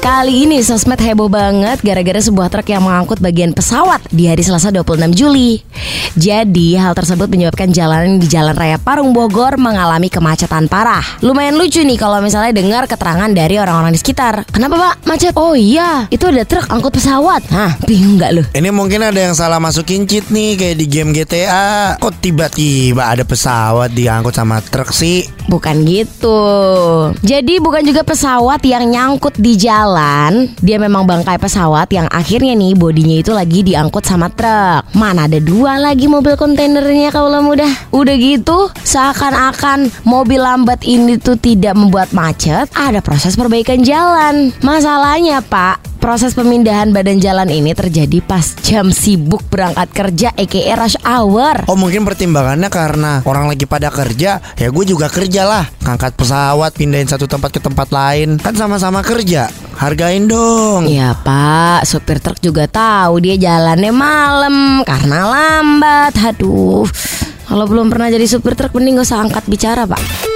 Kali ini sosmed heboh banget gara-gara sebuah truk yang mengangkut bagian pesawat di hari Selasa 26 Juli. Jadi hal tersebut menyebabkan jalanan di Jalan Raya Parung Bogor mengalami kemacetan parah. Lumayan lucu nih kalau misalnya dengar keterangan dari orang-orang di sekitar. Kenapa pak macet? Oh iya, itu ada truk angkut pesawat. Hah, bingung nggak lu? Ini mungkin ada yang salah masukin cheat nih kayak di game GTA. Kok tiba-tiba ada pesawat diangkut sama truk sih? Bukan gitu. Jadi bukan juga pesawat yang nyangkut di jalan. Dia memang bangkai pesawat yang akhirnya nih bodinya itu lagi diangkut sama truk. Mana ada dua lagi mobil kontainernya kalau mudah. Udah gitu, seakan-akan mobil lambat ini tuh tidak membuat macet. Ada proses perbaikan jalan. Masalahnya pak, Proses pemindahan badan jalan ini terjadi pas jam sibuk berangkat kerja aka rush hour. Oh mungkin pertimbangannya karena orang lagi pada kerja Ya gue juga kerja lah Ngangkat pesawat pindahin satu tempat ke tempat lain Kan sama-sama kerja Hargain dong Iya pak, supir truk juga tahu dia jalannya malam karena lambat. Aduh, kalau belum pernah jadi supir truk mending gak usah angkat bicara pak.